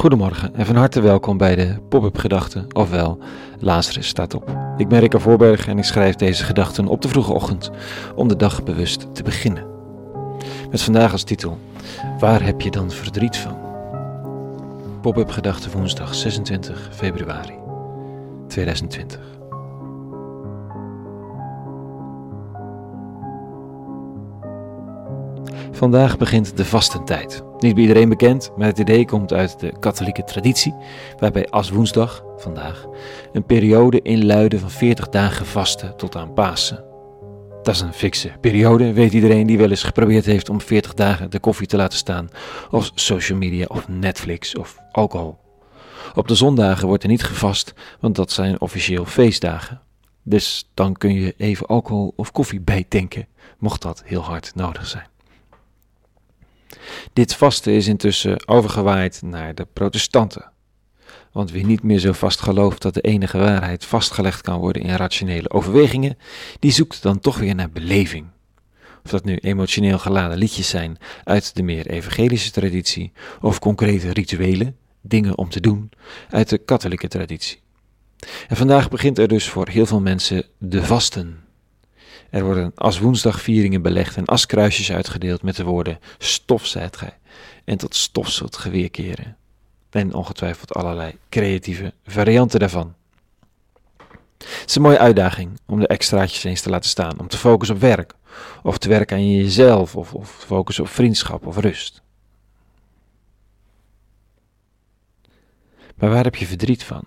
Goedemorgen en van harte welkom bij de Pop-up Gedachten, ofwel Lazarus staat op. Ik ben Rikke Voorberg en ik schrijf deze gedachten op de vroege ochtend om de dag bewust te beginnen. Met vandaag als titel: Waar heb je dan verdriet van? Pop-up Gedachten woensdag 26 februari 2020. Vandaag begint de vastentijd. Niet bij iedereen bekend, maar het idee komt uit de katholieke traditie, waarbij als woensdag, vandaag, een periode inluiden van 40 dagen vasten tot aan Pasen. Dat is een fikse periode, weet iedereen die wel eens geprobeerd heeft om 40 dagen de koffie te laten staan, of social media, of Netflix, of alcohol. Op de zondagen wordt er niet gevast, want dat zijn officieel feestdagen. Dus dan kun je even alcohol of koffie bijdenken, mocht dat heel hard nodig zijn. Dit vasten is intussen overgewaaid naar de protestanten. Want wie niet meer zo vast gelooft dat de enige waarheid vastgelegd kan worden in rationele overwegingen, die zoekt dan toch weer naar beleving. Of dat nu emotioneel geladen liedjes zijn uit de meer evangelische traditie, of concrete rituelen, dingen om te doen, uit de katholieke traditie. En vandaag begint er dus voor heel veel mensen de vasten. Er worden als woensdagvieringen belegd en askruisjes uitgedeeld met de woorden stof zijt gij en tot stof zult geweerkeren. En ongetwijfeld allerlei creatieve varianten daarvan. Het is een mooie uitdaging om de extraatjes eens te laten staan, om te focussen op werk, of te werken aan jezelf, of, of focussen op vriendschap of rust. Maar waar heb je verdriet van?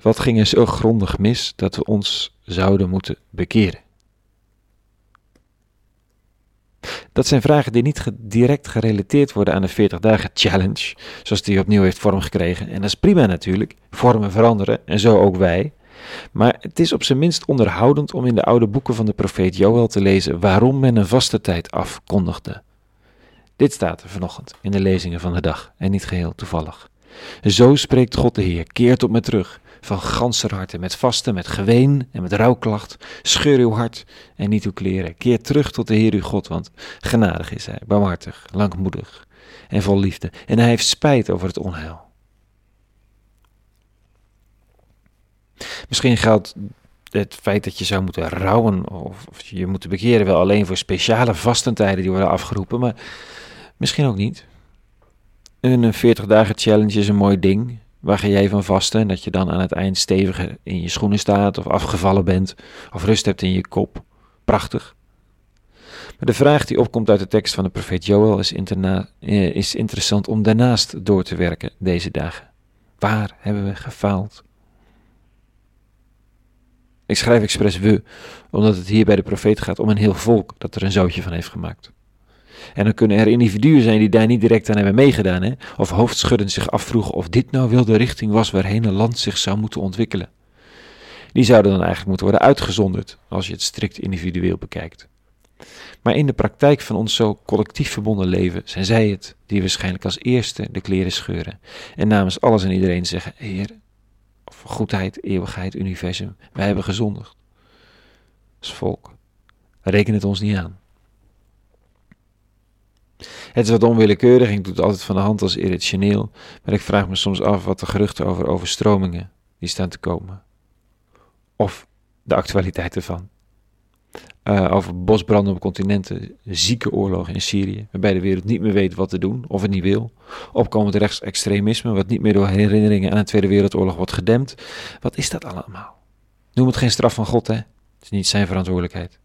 Wat ging er zo grondig mis dat we ons zouden moeten bekeren? Dat zijn vragen die niet direct gerelateerd worden aan de 40 dagen challenge, zoals die opnieuw heeft vorm gekregen. En dat is prima natuurlijk, vormen veranderen en zo ook wij. Maar het is op zijn minst onderhoudend om in de oude boeken van de profeet Joël te lezen waarom men een vaste tijd afkondigde. Dit staat er vanochtend in de lezingen van de dag en niet geheel toevallig. Zo spreekt God de Heer, keert op me terug, van ganser harte, met vasten, met geween en met rouwklacht. Scheur uw hart en niet uw kleren. Keer terug tot de Heer uw God, want genadig is hij, barmhartig, langmoedig en vol liefde. En hij heeft spijt over het onheil. Misschien geldt het feit dat je zou moeten rouwen of je moet bekeren wel alleen voor speciale vastentijden die worden afgeroepen, maar misschien ook niet. Een 40 dagen challenge is een mooi ding. Waar ga jij van vasten? En dat je dan aan het eind steviger in je schoenen staat of afgevallen bent of rust hebt in je kop. Prachtig. Maar de vraag die opkomt uit de tekst van de profeet Joel is, eh, is interessant om daarnaast door te werken deze dagen. Waar hebben we gefaald? Ik schrijf expres we, omdat het hier bij de profeet gaat om een heel volk dat er een zootje van heeft gemaakt. En dan kunnen er individuen zijn die daar niet direct aan hebben meegedaan, hè? of hoofdschuddend zich afvroegen of dit nou wel de richting was waarheen een land zich zou moeten ontwikkelen. Die zouden dan eigenlijk moeten worden uitgezonderd, als je het strikt individueel bekijkt. Maar in de praktijk van ons zo collectief verbonden leven zijn zij het die waarschijnlijk als eerste de kleren scheuren en namens alles en iedereen zeggen: Heer, of goedheid, eeuwigheid, universum, wij hebben gezondigd. Als volk, reken het ons niet aan. Het is wat onwillekeurig, ik doe het altijd van de hand als irrationeel, maar ik vraag me soms af wat de geruchten over overstromingen die staan te komen. Of de actualiteit ervan. Uh, over bosbranden op continenten, zieke oorlogen in Syrië, waarbij de wereld niet meer weet wat te doen of het niet wil. Opkomend rechtsextremisme, wat niet meer door herinneringen aan de Tweede Wereldoorlog wordt gedempt. Wat is dat allemaal? Noem het geen straf van God, hè? Het is niet zijn verantwoordelijkheid.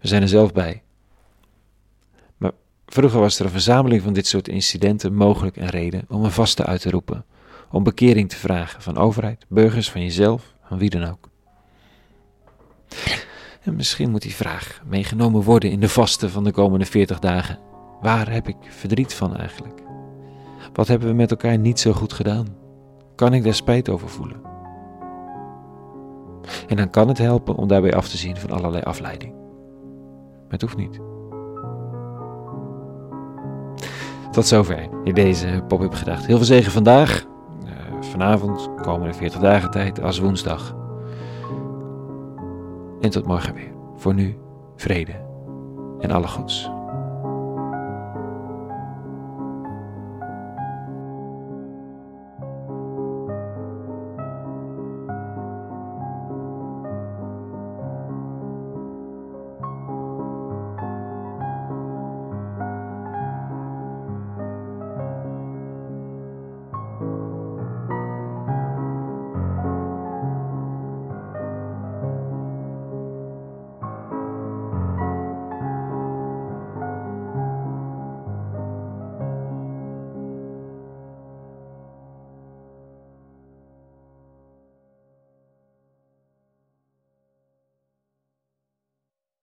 We zijn er zelf bij. Vroeger was er een verzameling van dit soort incidenten mogelijk een reden om een vaste uit te roepen, om bekering te vragen van overheid, burgers, van jezelf, van wie dan ook. En misschien moet die vraag meegenomen worden in de vasten van de komende 40 dagen. Waar heb ik verdriet van eigenlijk? Wat hebben we met elkaar niet zo goed gedaan? Kan ik daar spijt over voelen? En dan kan het helpen om daarbij af te zien van allerlei afleiding. Maar het hoeft niet. Tot zover in deze pop-up gedacht. Heel veel zegen vandaag, uh, vanavond, komende 40 dagen tijd, als woensdag. En tot morgen weer. Voor nu, vrede en alle goeds.